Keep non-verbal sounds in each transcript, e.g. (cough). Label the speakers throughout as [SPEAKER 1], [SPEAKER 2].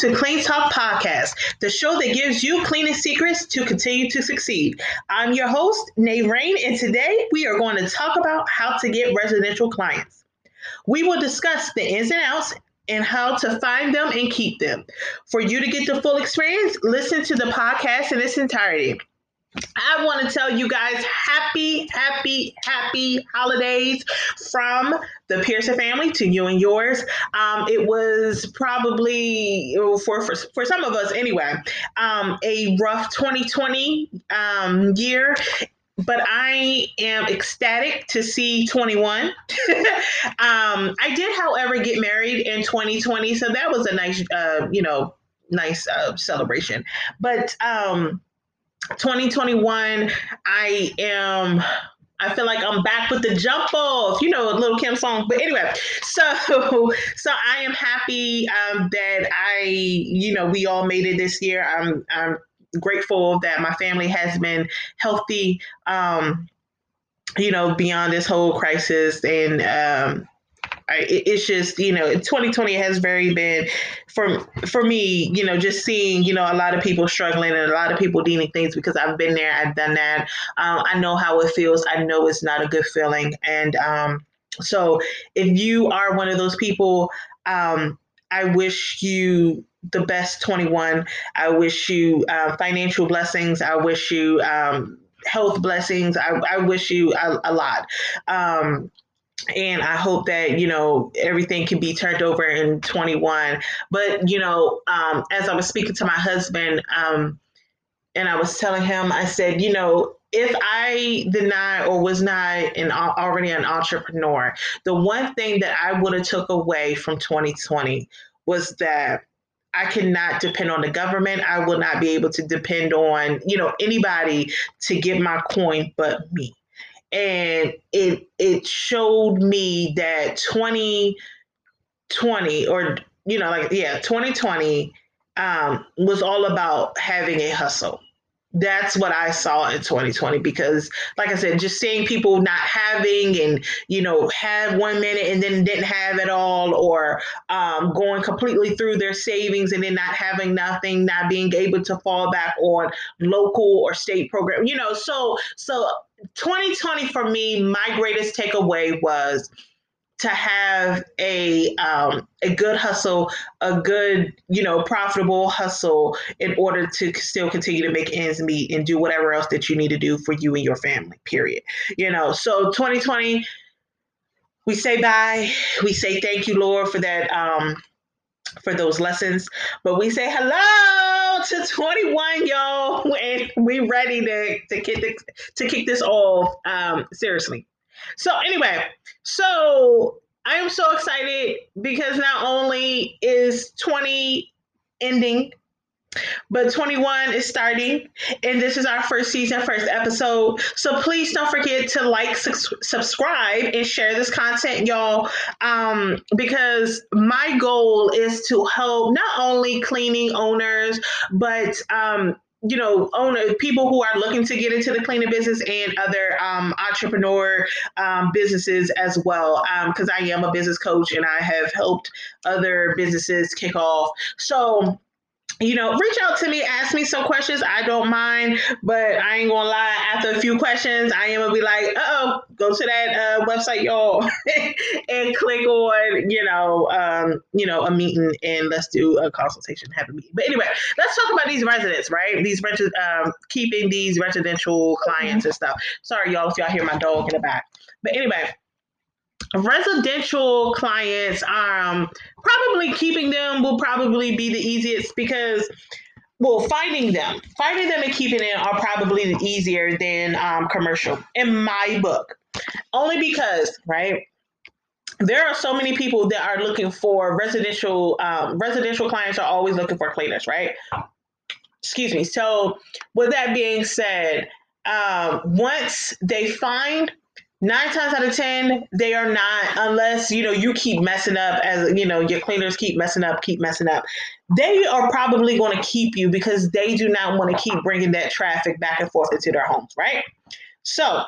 [SPEAKER 1] to Clean Talk Podcast, the show that gives you cleaning secrets to continue to succeed. I'm your host, Nay Rain, and today we are going to talk about how to get residential clients. We will discuss the ins and outs and how to find them and keep them. For you to get the full experience, listen to the podcast in its entirety. I want to tell you guys happy, happy, happy holidays from the Pearson family to you and yours. Um, it was probably for, for for some of us anyway, um, a rough 2020 um, year. But I am ecstatic to see 21. (laughs) um, I did, however, get married in 2020, so that was a nice, uh, you know, nice uh, celebration. But um, 2021, I am I feel like I'm back with the jump off, you know, a Lil' Kim song. But anyway, (laughs) so so I am happy um, that I, you know, we all made it this year. I'm I'm grateful that my family has been healthy. Um, you know, beyond this whole crisis, and um, it's just you know 2020 has very been for for me you know just seeing you know a lot of people struggling and a lot of people needing things because i've been there i've done that. Um, i know how it feels. I know it's not a good feeling. And um, so if you are one of those people um, i wish you the best 21 i wish you uh, financial blessings. I wish you um, health blessings. I, I wish you a, a lot. Um, and I hope that you know everything can be turned over in 21. But you know, um, as I was speaking to my husband, um, and I was telling him, I said, you know, if I not or was not an already an entrepreneur, the one thing that I would have took away from 2020 was that I cannot depend on the government. I will not be able to depend on, you know, anybody to get my coin but me and it it showed me that 2020 or you know like yeah 2020 um, was all about having a hustle that's what I saw in 2020 because, like I said, just seeing people not having and, you know, have one minute and then didn't have it all, or um, going completely through their savings and then not having nothing, not being able to fall back on local or state program, you know. So, so 2020 for me, my greatest takeaway was to have a um, a good hustle, a good you know profitable hustle in order to still continue to make ends meet and do whatever else that you need to do for you and your family. Period. You know, so 2020, we say bye. We say thank you, Lord, for that. Um, for those lessons, but we say hello to 21, y'all, (laughs) and we ready to to kick this, to kick this off um, seriously. So anyway, so I am so excited because not only is 20 ending, but 21 is starting, and this is our first season, first episode. So please don't forget to like, su- subscribe, and share this content, y'all. Um, because my goal is to help not only cleaning owners, but um, you know, owner people who are looking to get into the cleaning business and other um, entrepreneur um, businesses as well. Because um, I am a business coach and I have helped other businesses kick off. So you know, reach out to me, ask me some questions. I don't mind, but I ain't gonna lie. After a few questions, I am gonna be like, oh, go to that uh, website, y'all, (laughs) and click on, you know, um, you know, a meeting, and let's do a consultation, have a meeting. But anyway, let's talk about these residents, right? These rent, um, keeping these residential clients and stuff. Sorry, y'all, if y'all hear my dog in the back. But anyway, residential clients um probably keeping them will probably be the easiest because well finding them finding them and keeping them are probably easier than um, commercial in my book. Only because right there are so many people that are looking for residential um, residential clients are always looking for cleaners right? Excuse me. So with that being said um, once they find nine times out of ten they are not unless you know you keep messing up as you know your cleaners keep messing up keep messing up. They are probably going to keep you because they do not want to keep bringing that traffic back and forth into their homes right? So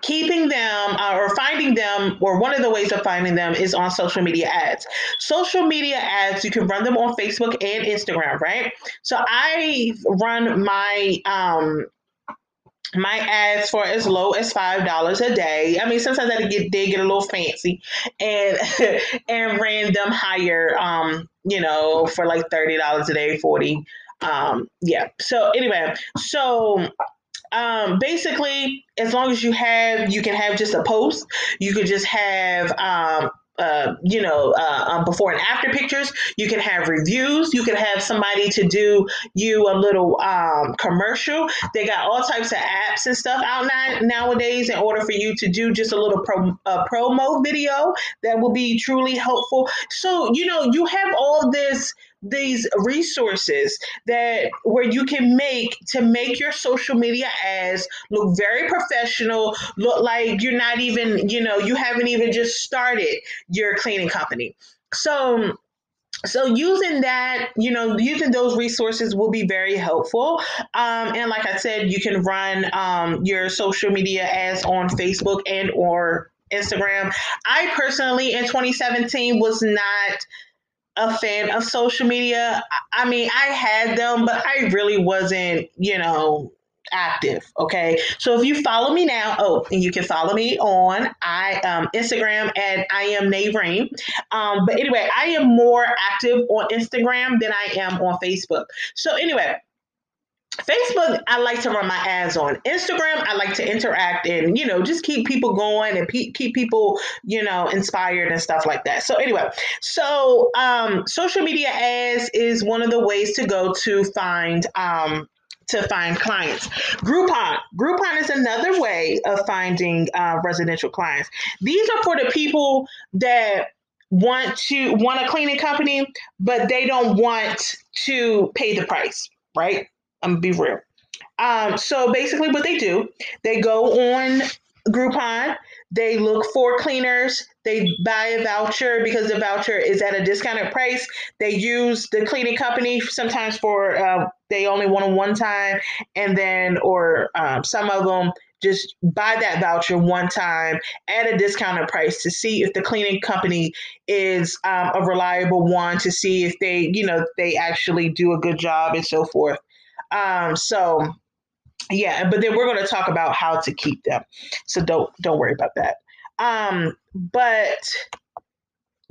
[SPEAKER 1] keeping them uh, or finding them or one of the ways of finding them is on social media ads. Social media ads you can run them on facebook and instagram right? So i run my um my ads for as low as five dollars a day. I mean, sometimes I get they get a little fancy, and (laughs) and ran them higher. Um, you know, for like thirty dollars a day, forty. Um, yeah. So anyway, so um, basically, as long as you have, you can have just a post. You could just have um, uh, you know, uh, um, before and after pictures. You can have reviews. You can have somebody to do you a little um, commercial. They got all types of apps and stuff out now, nowadays in order for you to do just a little pro, promo video that will be truly helpful. So, you know, you have all this these resources that where you can make to make your social media ads look very professional look like you're not even you know you haven't even just started your cleaning company. So so using that you know using those resources will be very helpful. Um, and like i said you can run um, your social media ads on facebook and or instagram. I personally in 2017 was not a fan of social media. I mean, I had them, but I really wasn't, you know, active. Okay. So if you follow me now, oh, and you can follow me on I um Instagram at I am Nay Rain. Um, but anyway, I am more active on Instagram than I am on Facebook. So anyway, Facebook, I like to run my ads on. Instagram, I like to interact and, you know, just keep people going and pe- keep people, you know, inspired and stuff like that. So, anyway, so um, social media ads is one of the ways to go to find um, to find clients. Groupon. Groupon is another way of finding uh, residential clients. These are for the people that want to want a cleaning company, but they don't want to pay the price, right? I'm gonna be real. Um, so basically, what they do, they go on Groupon, they look for cleaners, they buy a voucher because the voucher is at a discounted price. They use the cleaning company sometimes for uh, they only want a one time, and then or um, some of them just buy that voucher one time at a discounted price to see if the cleaning company is um, a reliable one to see if they you know they actually do a good job and so forth um, so yeah, but then we're going to talk about how to keep them. So don't don't worry about that. Um, but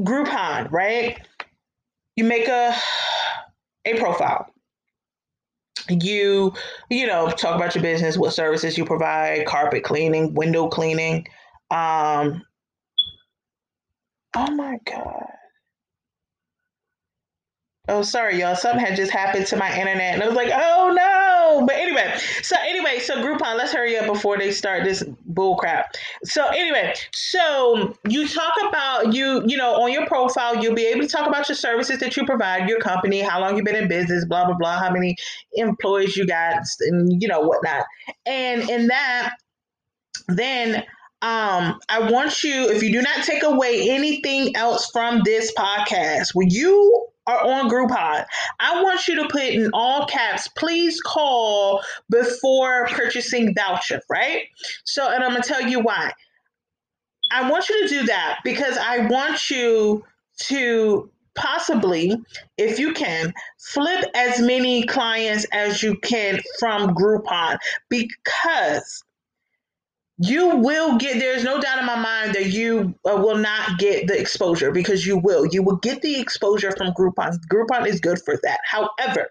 [SPEAKER 1] Groupon, right? You make a a profile. You you know talk about your business, what services you provide, carpet cleaning, window cleaning. Um, oh my god oh sorry y'all. Something had just happened to my internet and i was like oh no. But anyway so anyway so groupon let's hurry up before they start this bull crap. So anyway so you talk about you you know on your profile you'll be able to talk about your services that you provide your company how long you've been in business blah blah blah how many employees you got and you know whatnot. And in that then um, I want you, if you do not take away anything else from this podcast, when you are on Groupon, I want you to put in all caps, please call before purchasing voucher, right? So, and I'm going to tell you why. I want you to do that because I want you to possibly, if you can, flip as many clients as you can from Groupon because you will get there's no doubt in my mind that you uh, will not get the exposure because you will. You will get the exposure from groupon. Groupon is good for that. However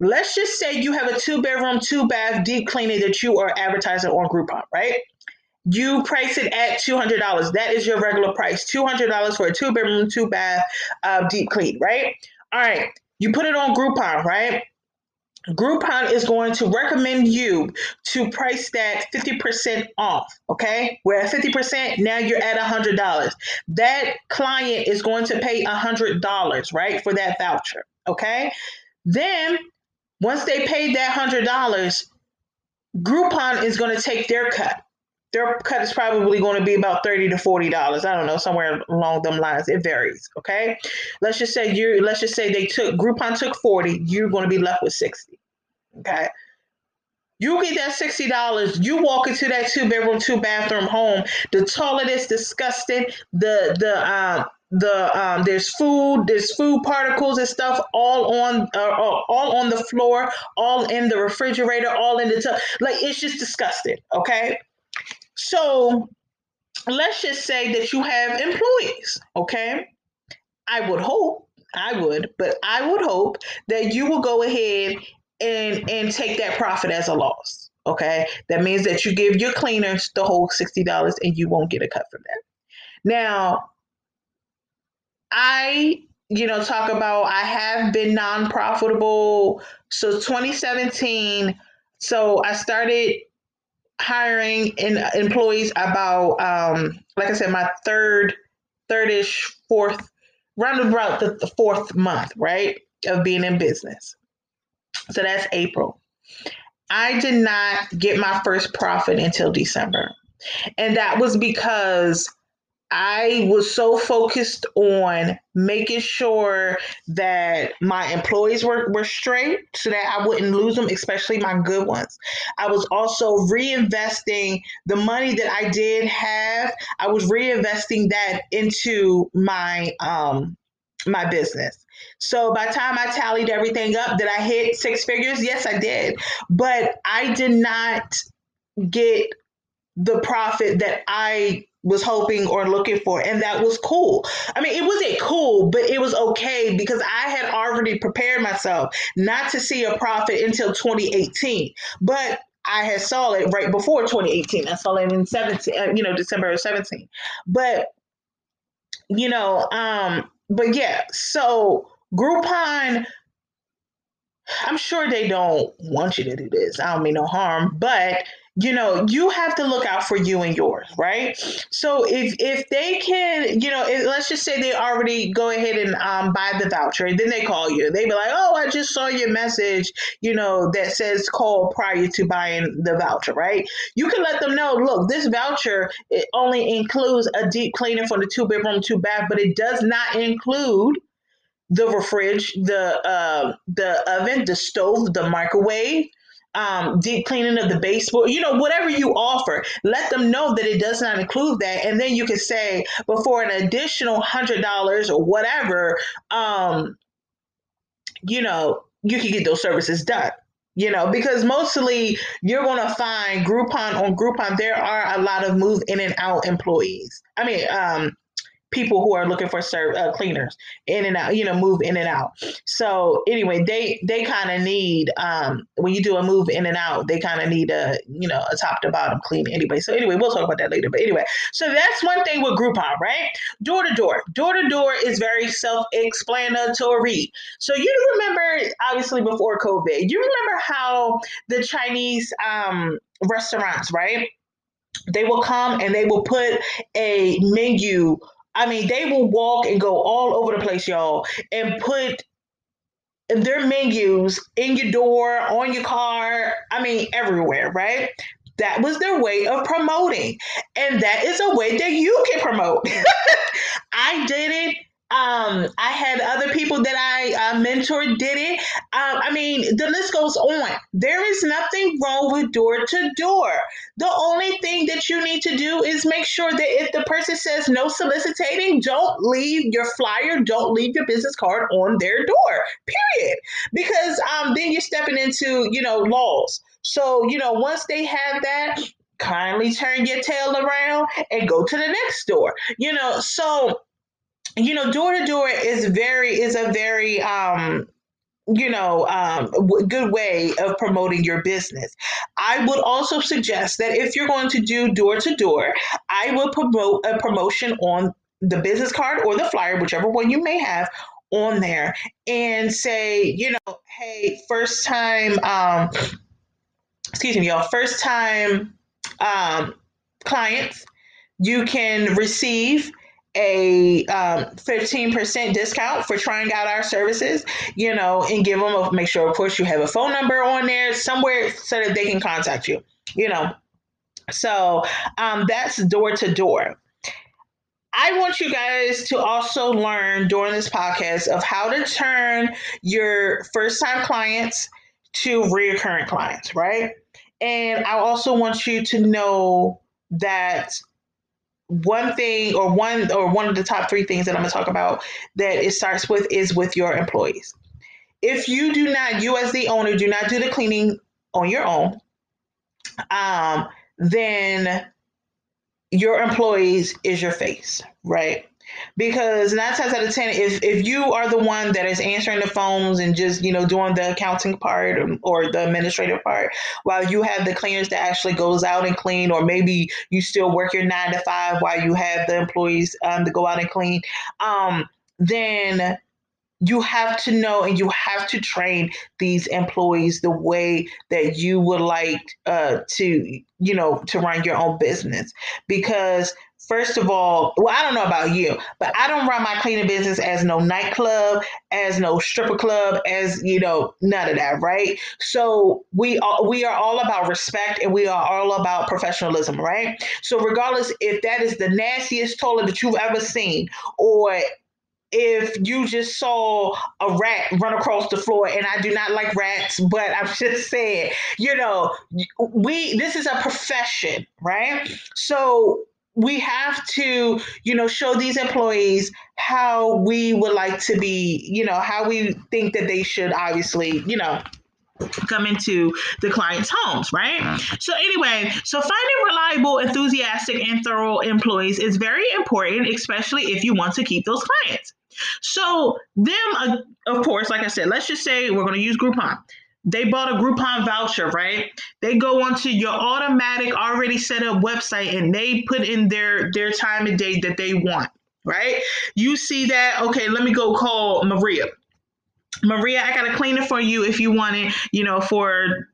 [SPEAKER 1] let's just say you have a two bedroom two bath deep cleaning that you are advertising on groupon right? You price it at $200 that is your regular price. $200 for a two bedroom two bath uh, deep clean right? All right. You put it on groupon right Groupon is going to recommend you to price that 50% off. Okay. We're at 50%. Now you're at $100. That client is going to pay $100, right, for that voucher. Okay. Then once they paid that $100, Groupon is going to take their cut their cut is probably going to be about 30 to 40 dollars i don't know somewhere along them lines it varies okay let's just say you let's just say they took groupon took 40 you're going to be left with 60 okay You get that sixty dollars. You walk into that two bedroom, two bathroom home. The toilet is disgusting. The the um the um there's food there's food particles and stuff all on uh, all on the floor all in the refrigerator all in the tub like it's just disgusting okay so let's just say that you have employees okay? I would hope i would but i would hope that you will go ahead and and take that profit as a loss okay? That means that you give your cleaners the whole $60 and you won't get a cut from that. Now I, you know, talk about I have been non profitable. So 2017, so I started hiring in employees about um like I said, my third, thirdish, fourth, round about the, the fourth month, right, of being in business. So that's April. I did not get my first profit until December. And that was because I was so focused on making sure that my employees were, were straight so that I wouldn't lose them, especially my good ones. I was also reinvesting the money that I did have, I was reinvesting that into my um my business. So by the time I tallied everything up, did I hit six figures? Yes, I did. But I did not get the profit that I was hoping or looking for and that was cool. I mean it wasn't cool but it was okay because i had already prepared myself not to see a profit until 2018 but i had saw it right before 2018 i saw it in 17 uh, you know december of 17 but you know um but yeah so groupon i'm sure they don't want you to do this. I don't mean no harm but you know you have to look out for you and yours right? So if if they can you know if, let's just say they already go ahead and um, buy the voucher and then they call you. They be like oh i just saw your message you know that says call prior to buying the voucher right? You can let them know look this voucher it only includes a deep cleaning for the two bedroom two bath but it does not include the fridge, the uh, the oven, the stove, the microwave, um, deep cleaning of the baseboard, you know, whatever you offer, let them know that it does not include that. And then you can say, but for an additional $100 or whatever, um, you know, you can get those services done you know because mostly you're going to find groupon on groupon there are a lot of move in and out employees i mean um people who are looking for serve uh, cleaners in and out, you know, move in and out. So anyway, they they kind of need um, when you do a move in and out, they kind of need a you know a top to bottom clean anyway. So anyway, we'll talk about that later. But anyway, so that's one thing with Groupon, right? Door to door, door to door is very self-explanatory. So you remember, obviously, before COVID, you remember how the Chinese um, restaurants, right? They will come and they will put a menu I mean, they will walk and go all over the place, y'all, and put their menus in your door, on your car, I mean, everywhere, right? That was their way of promoting. And that is a way that you can promote. (laughs) I did it um, I had other people that I uh, mentored did it. Um, I mean, the list goes on. There is nothing wrong with door to door. The only thing that you need to do is make sure that if the person says no soliciting, don't leave your flyer, don't leave your business card on their door, period. Because um, then you're stepping into, you know, laws. So, you know, once they have that, kindly turn your tail around and go to the next door. You know, so you know, door to door is very is a very um you know, um, w- good way of promoting your business. I would also suggest that if you're going to do door to door, I would promote a promotion on the business card or the flyer, whichever one you may have on there, and say, you know, hey, first time, um, excuse me, y'all, first time um, clients, you can receive a um, 15% discount for trying out our services, you know, and give them a make sure, of course, you have a phone number on there somewhere so that they can contact you, you know. So um, that's door to door. I want you guys to also learn during this podcast of how to turn your first time clients to reoccurring clients, right? And I also want you to know that one thing or one or one of the top three things that I'm going to talk about that it starts with is with your employees. If you do not, you as the owner, do not do the cleaning on your own, um, then your employees is your face, right? Because nine times out of ten, if if you are the one that is answering the phones and just you know doing the accounting part or, or the administrative part, while you have the cleaners that actually goes out and clean, or maybe you still work your nine to five while you have the employees um, to go out and clean, um, then you have to know and you have to train these employees the way that you would like uh, to you know to run your own business. Because first of all well i don't know about you but i don't run my cleaning business as no nightclub as no stripper club as you know none of that right? So we are we are all about respect and we are all about professionalism right? So regardless if that is the nastiest toilet that you've ever seen or if you just saw a rat run across the floor and I do not like rats but I'm (laughs) just saying you know we this is a profession right? So we have to you know show these employees how we would like to be you know how we think that they should obviously you know come into the client's homes, right? So, anyway, so finding reliable, enthusiastic, and thorough employees is very important, especially if you want to keep those clients. So, them, uh, of course, like I said, let's just say we're going to use Groupon. They bought a Groupon voucher, right? They go onto your automatic, already set up website and they put in their their time and date that they want, right? You see that? Okay, let me go call Maria. Maria, I got a cleaner for you if you want it, you know, for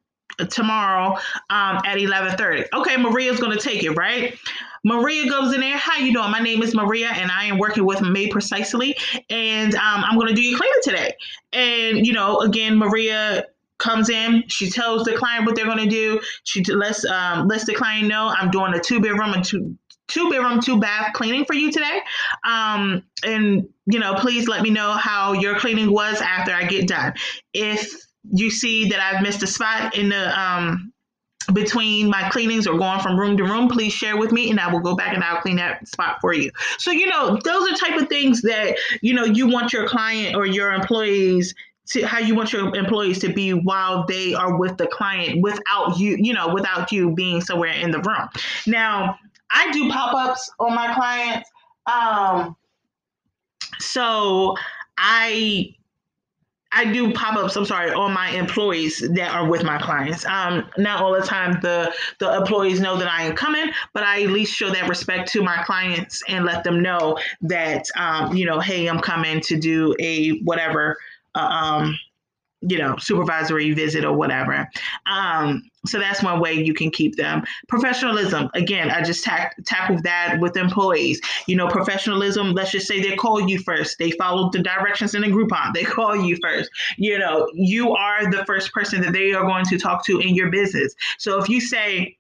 [SPEAKER 1] tomorrow um, at 11.30 okay maria's going to take it right maria goes in there how you doing my name is maria and i am working with Made Precisely and um, i'm going to do your cleaning today and you know again maria comes in she tells the client what they're going to do she lets um, lets the client know i'm doing a two bedroom and two two bedroom, two bath cleaning for you today. Um, and you know, please let me know how your cleaning was after I get done. If you see that I've missed a spot in the um, between my cleanings or going from room to room, please share with me and I will go back and I'll clean that spot for you. So, you know, those are type of things that, you know, you want your client or your employees to how you want your employees to be while they are with the client without you, you know, without you being somewhere in the room. Now, I do pop ups on my clients. Um, so I I do pop ups. I'm sorry, on my employees that are with my clients. Um, not all the time the the employees know that I am coming, but I at least show that respect to my clients and let them know that um, you know, hey, I'm coming to do a whatever. Um, you know, supervisory visit or whatever. Um, so that's one way you can keep them. Professionalism, again, I just tack, tackle that with employees. You know, professionalism, let's just say they call you first. They follow the directions in the Groupon. They call you first. You know, you are the first person that they are going to talk to in your business. So if you say,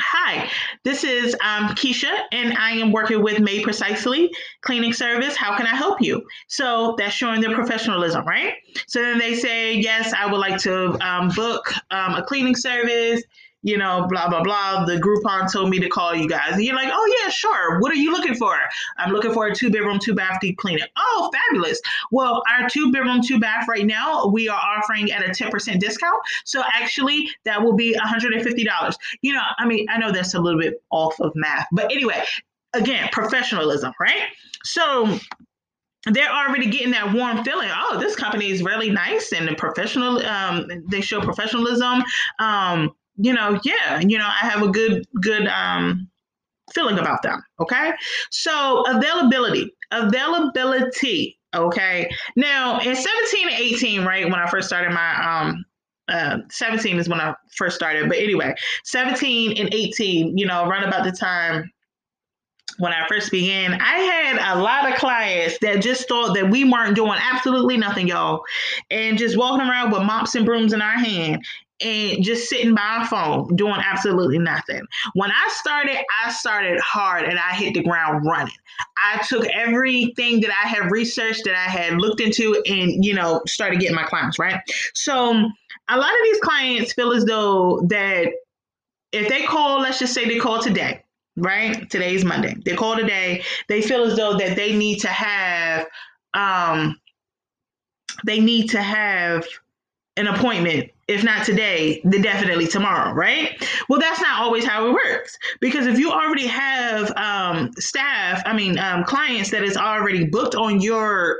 [SPEAKER 1] Hi, this is um, Keisha, and I am working with Made Precisely Cleaning Service. How can I help you? So that's showing their professionalism, right? So then they say, Yes, I would like to um, book um, a cleaning service you know, blah, blah, blah. The Groupon told me to call you guys. And you're like, oh, yeah, sure. What are you looking for? I'm looking for a two bedroom, two bath deep cleaner. Oh, fabulous. Well, our two bedroom, two bath right now, we are offering at a 10% discount. So actually, that will be $150. You know, I mean, I know that's a little bit off of math, but anyway, again, professionalism, right? So, they're already getting that warm feeling. Oh, this company is really nice and professional. Um, they show professionalism. Um, you know, yeah, you know, I have a good, good um, feeling about them. Okay. So availability, availability. Okay. Now in 17 and 18, right, when I first started my um uh, 17 is when I first started. But anyway, 17 and 18, you know, around about the time when I first began, I had a lot of clients that just thought that we weren't doing absolutely nothing, y'all, and just walking around with mops and brooms in our hand and just sitting by a phone doing absolutely nothing. When I started, I started hard and I hit the ground running. I took everything that I had researched that I had looked into and, you know, started getting my clients, right? So a lot of these clients feel as though that if they call, let's just say they call today, right? Today's Monday. They call today. They feel as though that they need to have um they need to have an appointment if not today then definitely tomorrow right? Well that's not always how it works because if you already have um, staff i mean um, clients that is already booked on your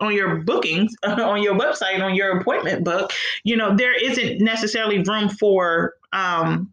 [SPEAKER 1] on your bookings (laughs) on your website on your appointment book you know there isn't necessarily room for um,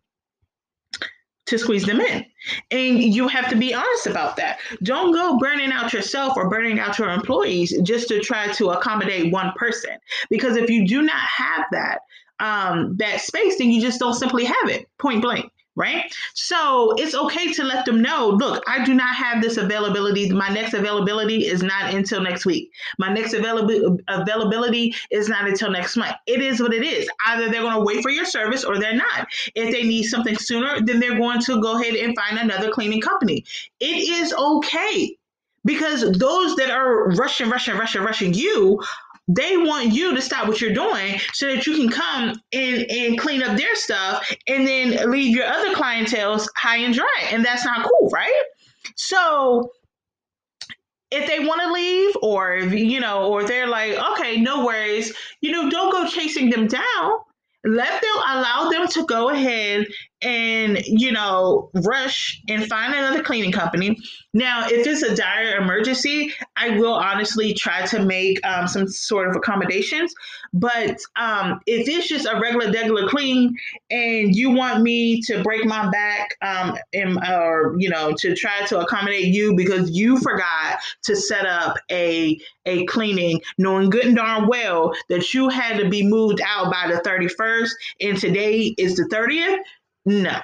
[SPEAKER 1] to squeeze them in. And you have to be honest about that. Don't go burning out yourself or burning out your employees just to try to accommodate one person. Because if you do not have that, um, that space, then you just don't simply have it, point blank right? So it's okay to let them know look, I do not have this availability. My next availability is not until next week. My next availability availability is not until next month. It is what it is. Either they're going to wait for your service or they're not. If they need something sooner, then they're going to go ahead and find another cleaning company. It is okay because those that are rushing, rushing, rushing, rushing you they want you to stop what you're doing so that you can come and, and clean up their stuff and then leave your other clientele high and dry. And that's not cool, right? So if they want to leave or if, you know or they're like okay no worries you know don't go chasing them down let them allow them to go ahead and you know rush and find another cleaning company. Now if it's a dire emergency i will honestly try to make um, some sort of accommodations. But um, if it's just a regular regular clean and you want me to break my back um, and, or you know to try to accommodate you because you forgot to set up a a cleaning knowing good and darn well that you had to be moved out by the 31st and today is the 30th no.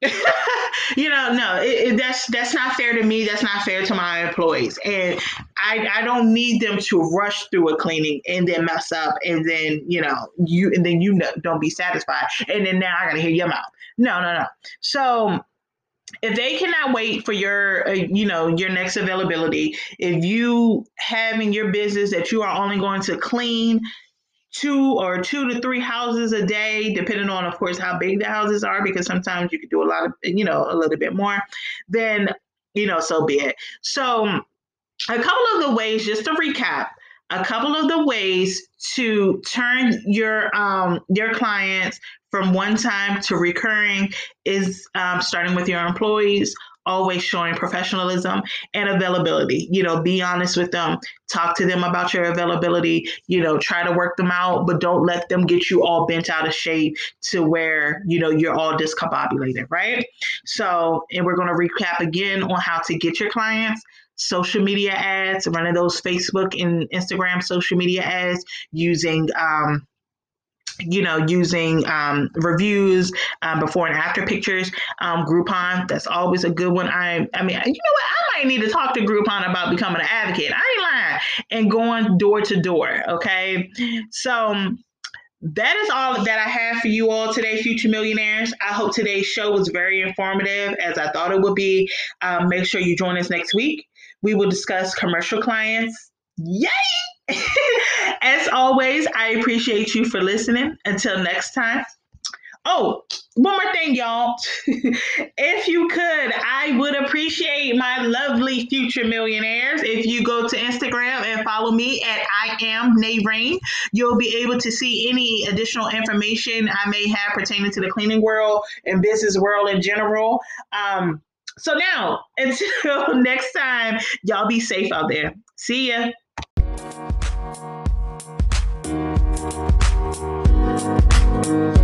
[SPEAKER 1] (laughs) you know, no, it, it, that's that's not fair to me. That's not fair to my employees, and I I don't need them to rush through a cleaning and then mess up, and then you know you and then you don't be satisfied, and then now I gotta hear your mouth. No, no, no. So if they cannot wait for your uh, you know your next availability if you have in your business that you are only going to clean two or two to three houses a day, depending on, of course, how big the houses are, because sometimes you could do a lot of, you know, a little bit more, then, you know, so be it. So, a couple of the ways, just to recap, a couple of the ways to turn your um, your clients from one time to recurring is um, starting with your employees always showing professionalism and availability. You know, be honest with them, talk to them about your availability, you know, try to work them out, but don't let them get you all bent out of shape to where, you know, you're all discombobulated, right? So, and we're going to recap again on how to get your clients social media ads, running those Facebook and Instagram social media ads using um, you know, using um, reviews, um, before and after pictures. Um, Groupon, that's always a good one. I, I mean, you know what? I might need to talk to Groupon about becoming an advocate. I ain't lying. And going door to door. Okay. So, that is all that I have for you all today, future millionaires. I hope today's show was very informative as I thought it would be. Um, make sure you join us next week. We will discuss commercial clients. Yay! (laughs) As always, I appreciate you for listening. Until next time. Oh, one more thing, y'all. (laughs) if you could, I would appreciate my lovely future millionaires. If you go to Instagram and follow me at I am Nay Rain, you'll be able to see any additional information I may have pertaining to the cleaning world and business world in general. Um, so now, (laughs) until next time, y'all be safe out there. See ya. you.